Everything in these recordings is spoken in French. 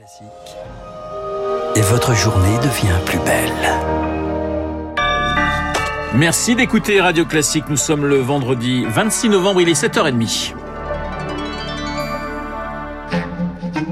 Classique. Et votre journée devient plus belle. Merci d'écouter Radio Classique. Nous sommes le vendredi 26 novembre, il est 7h30.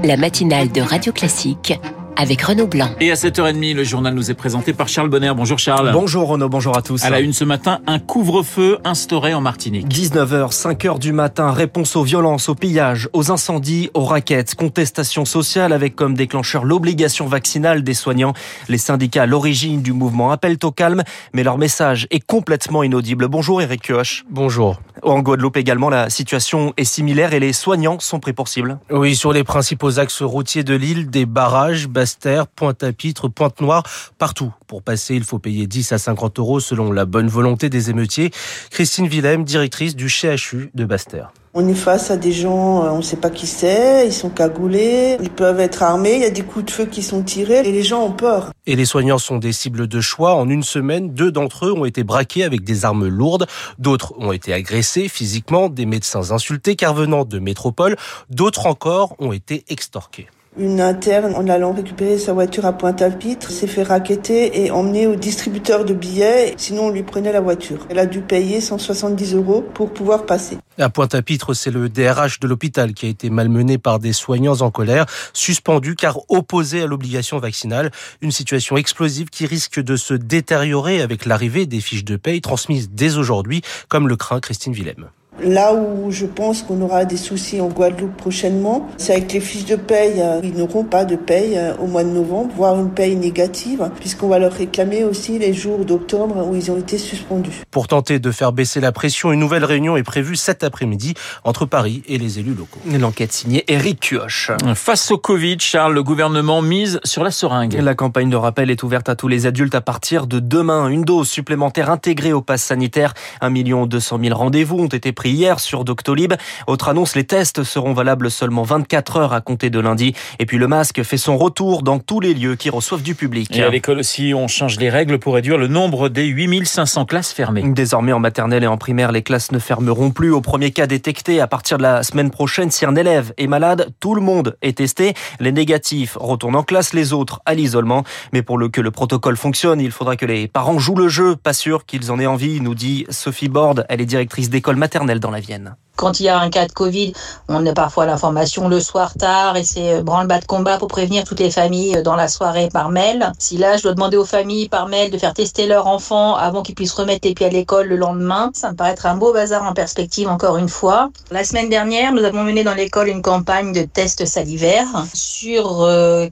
La matinale de Radio Classique avec Renaud Blanc. Et à 7h30, le journal nous est présenté par Charles Bonner. Bonjour Charles. Bonjour Renaud, bonjour à tous. À la une ce matin, un couvre-feu instauré en Martinique. 19h, 5h du matin, réponse aux violences, aux pillages, aux incendies, aux raquettes, contestation sociale avec comme déclencheur l'obligation vaccinale des soignants. Les syndicats à l'origine du mouvement appellent au calme, mais leur message est complètement inaudible. Bonjour Eric Kioch. Bonjour. En Guadeloupe également, la situation est similaire et les soignants sont pris pour cible. Oui, sur les principaux axes routiers de l'île, des barrages, Basse-Terre, Pointe-à-Pitre, Pointe-Noire, partout. Pour passer, il faut payer 10 à 50 euros selon la bonne volonté des émeutiers. Christine Willem, directrice du CHU de Basse-Terre. On est face à des gens, euh, on ne sait pas qui c'est, ils sont cagoulés, ils peuvent être armés, il y a des coups de feu qui sont tirés et les gens ont peur. Et les soignants sont des cibles de choix. En une semaine, deux d'entre eux ont été braqués avec des armes lourdes, d'autres ont été agressés physiquement, des médecins insultés car venant de métropole, d'autres encore ont été extorqués. Une interne, en allant récupérer sa voiture à Pointe-à-Pitre, s'est fait raqueter et emmener au distributeur de billets, sinon on lui prenait la voiture. Elle a dû payer 170 euros pour pouvoir passer. À Pointe-à-Pitre, c'est le DRH de l'hôpital qui a été malmené par des soignants en colère, suspendu car opposé à l'obligation vaccinale. Une situation explosive qui risque de se détériorer avec l'arrivée des fiches de paye transmises dès aujourd'hui, comme le craint Christine Willem. Là où je pense qu'on aura des soucis en Guadeloupe prochainement, c'est avec les fiches de paye. Ils n'auront pas de paye euh, au mois de novembre, voire une paye négative, puisqu'on va leur réclamer aussi les jours d'octobre où ils ont été suspendus. Pour tenter de faire baisser la pression, une nouvelle réunion est prévue cet après-midi entre Paris et les élus locaux. L'enquête signée Eric Kioch. Face au Covid, Charles, le gouvernement mise sur la seringue. La campagne de rappel est ouverte à tous les adultes à partir de demain. Une dose supplémentaire intégrée au pass sanitaire. 1 200 000 rendez-vous ont été pris hier sur Doctolib. Autre annonce, les tests seront valables seulement 24 heures à compter de lundi. Et puis le masque fait son retour dans tous les lieux qui reçoivent du public. Et à l'école aussi, on change les règles pour réduire le nombre des 8500 classes fermées. Désormais, en maternelle et en primaire, les classes ne fermeront plus. Au premier cas détecté, à partir de la semaine prochaine, si un élève est malade, tout le monde est testé. Les négatifs retournent en classe, les autres à l'isolement. Mais pour le, que le protocole fonctionne, il faudra que les parents jouent le jeu. Pas sûr qu'ils en aient envie, nous dit Sophie Borde. Elle est directrice d'école maternelle dans la Vienne. Quand il y a un cas de Covid, on a parfois l'information le soir tard et c'est branle-bas de combat pour prévenir toutes les familles dans la soirée par mail. Si là, je dois demander aux familles par mail de faire tester leur enfant avant qu'ils puissent remettre les pieds à l'école le lendemain, ça me paraît être un beau bazar en perspective encore une fois. La semaine dernière, nous avons mené dans l'école une campagne de tests salivaires sur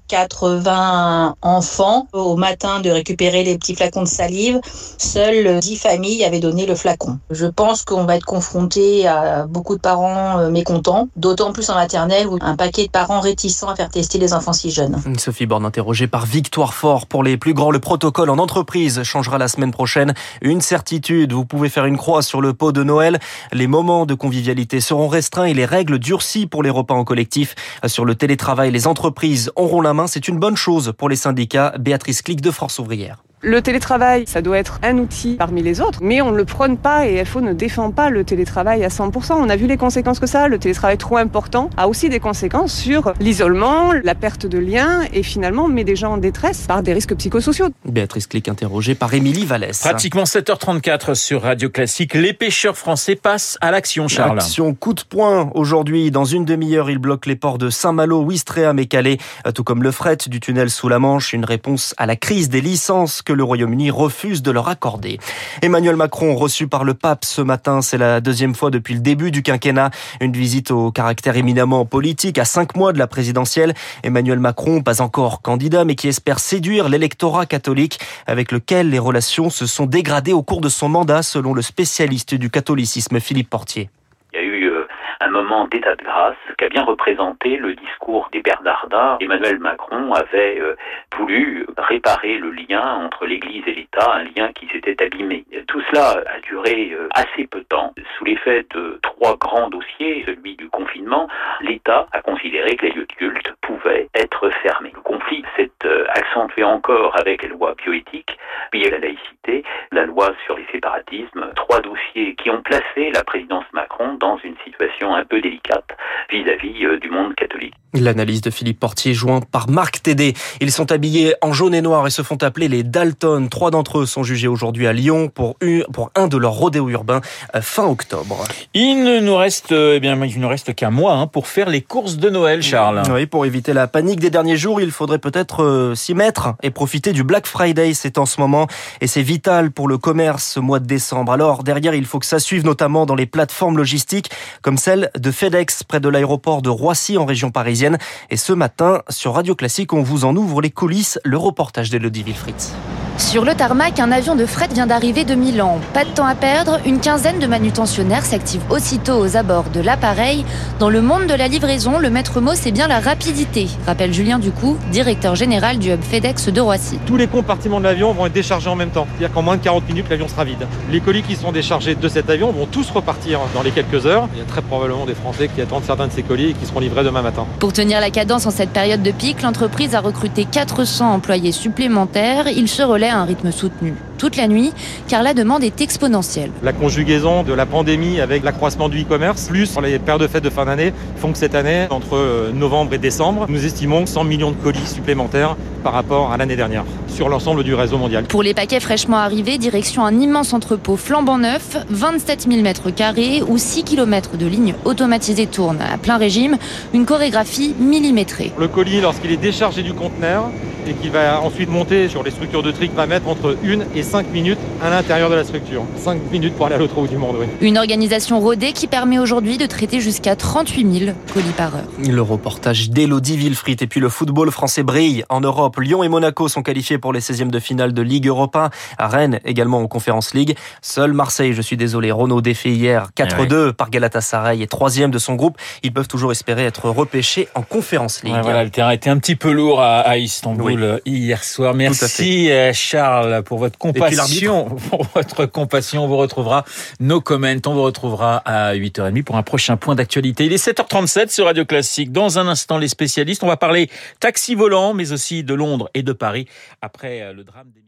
80 enfants. Au matin de récupérer les petits flacons de salive, seules 10 familles avaient donné le flacon. Je pense qu'on va être confronté à beaucoup de parents euh, mécontents, d'autant plus en maternelle où un paquet de parents réticents à faire tester les enfants si jeunes. Sophie Borne interrogée par Victoire Fort pour les plus grands. Le protocole en entreprise changera la semaine prochaine. Une certitude, vous pouvez faire une croix sur le pot de Noël. Les moments de convivialité seront restreints et les règles durcies pour les repas en collectif. Sur le télétravail, les entreprises auront la main. C'est une bonne chose pour les syndicats. Béatrice Clic de Force ouvrière. Le télétravail, ça doit être un outil parmi les autres, mais on ne le prône pas et FO ne défend pas le télétravail à 100%. On a vu les conséquences que ça. Le télétravail trop important a aussi des conséquences sur l'isolement, la perte de liens et finalement met des gens en détresse par des risques psychosociaux. Béatrice Clic interrogée par Émilie Vallès. Pratiquement 7h34 sur Radio Classique. Les pêcheurs français passent à l'action, Charles. Action coup de poing aujourd'hui. Dans une demi-heure, ils bloquent les ports de Saint-Malo, Ouistreham et Calais, tout comme le fret du tunnel sous la Manche. Une réponse à la crise des licences que le Royaume-Uni refuse de leur accorder. Emmanuel Macron reçu par le pape ce matin, c'est la deuxième fois depuis le début du quinquennat, une visite au caractère éminemment politique à cinq mois de la présidentielle. Emmanuel Macron, pas encore candidat, mais qui espère séduire l'électorat catholique avec lequel les relations se sont dégradées au cours de son mandat, selon le spécialiste du catholicisme Philippe Portier. Moment d'état de grâce qu'a bien représenté le discours des Bernardins. Emmanuel Macron avait euh, voulu réparer le lien entre l'Église et l'État, un lien qui s'était abîmé. Tout cela a duré euh, assez peu de temps. Sous l'effet de trois grands dossiers, celui du confinement, l'État a considéré que les lieux de culte pouvaient être être fermés. Le conflit s'est euh, accentué encore avec les lois bioéthiques, puis la laïcité, la loi sur les séparatismes, trois dossiers qui ont placé la présidence Macron dans une situation un peu délicate vis-à-vis euh, du monde catholique. L'analyse de Philippe Portier joint par Marc Tédé. Ils sont habillés en jaune et noir et se font appeler les Dalton. Trois d'entre eux sont jugés aujourd'hui à Lyon pour, pour un de leurs rodéos urbains euh, fin octobre. Il ne nous reste, eh bien, il ne reste qu'un mois hein, pour faire les courses de Noël, Charles. Oui, pour éviter la panique des derniers jours, il faudrait peut-être euh, s'y mettre et profiter du Black Friday. C'est en ce moment et c'est vital pour le commerce ce mois de décembre. Alors derrière, il faut que ça suive notamment dans les plateformes logistiques comme celle de FedEx près de l'aéroport de Roissy en région parisienne. Et ce matin, sur Radio Classique, on vous en ouvre les coulisses, le reportage d'Elodie Wilfritz. Sur le tarmac, un avion de fret vient d'arriver de Milan. Pas de temps à perdre, une quinzaine de manutentionnaires s'activent aussitôt aux abords de l'appareil. Dans le monde de la livraison, le maître mot, c'est bien la rapidité, rappelle Julien Ducou, directeur général du hub FedEx de Roissy. Tous les compartiments de l'avion vont être déchargés en même temps. C'est-à-dire qu'en moins de 40 minutes, l'avion sera vide. Les colis qui sont déchargés de cet avion vont tous repartir dans les quelques heures. Il y a très probablement des Français qui attendent certains de ces colis et qui seront livrés demain matin. Pour tenir la cadence en cette période de pic, l'entreprise a recruté 400 employés supplémentaires. Ils se relaient un rythme soutenu toute la nuit, car la demande est exponentielle. La conjugaison de la pandémie avec l'accroissement du e-commerce, plus les paires de fêtes de fin d'année, font que cette année, entre novembre et décembre, nous estimons 100 millions de colis supplémentaires par rapport à l'année dernière, sur l'ensemble du réseau mondial. Pour les paquets fraîchement arrivés, direction un immense entrepôt flambant neuf, 27 000 mètres carrés, où 6 km de lignes automatisées tournent à plein régime, une chorégraphie millimétrée. Le colis, lorsqu'il est déchargé du conteneur, et qui va ensuite monter sur les structures de tri, va mettre entre 1 et 5 minutes à l'intérieur de la structure. 5 minutes pour aller à l'autre bout du monde, oui. Une organisation rodée qui permet aujourd'hui de traiter jusqu'à 38 000 colis par heure. Le reportage d'Elodie Villefrit. Et puis le football français brille en Europe. Lyon et Monaco sont qualifiés pour les 16e de finale de Ligue Europa. À Rennes également en Conférence League. Seul Marseille, je suis désolé, Renault défait hier 4-2 oui. par Galatasaray et troisième de son groupe. Ils peuvent toujours espérer être repêchés en Conférence League. Ouais, voilà, le terrain était un petit peu lourd à, à Istanbul oui. hier soir. Merci Charles pour votre compassion. Pour votre compassion, on vous retrouvera nos comments. On vous retrouvera à 8h30 pour un prochain point d'actualité. Il est 7h37 sur Radio Classique. Dans un instant, les spécialistes. On va parler taxi volant, mais aussi de Londres et de Paris après le drame des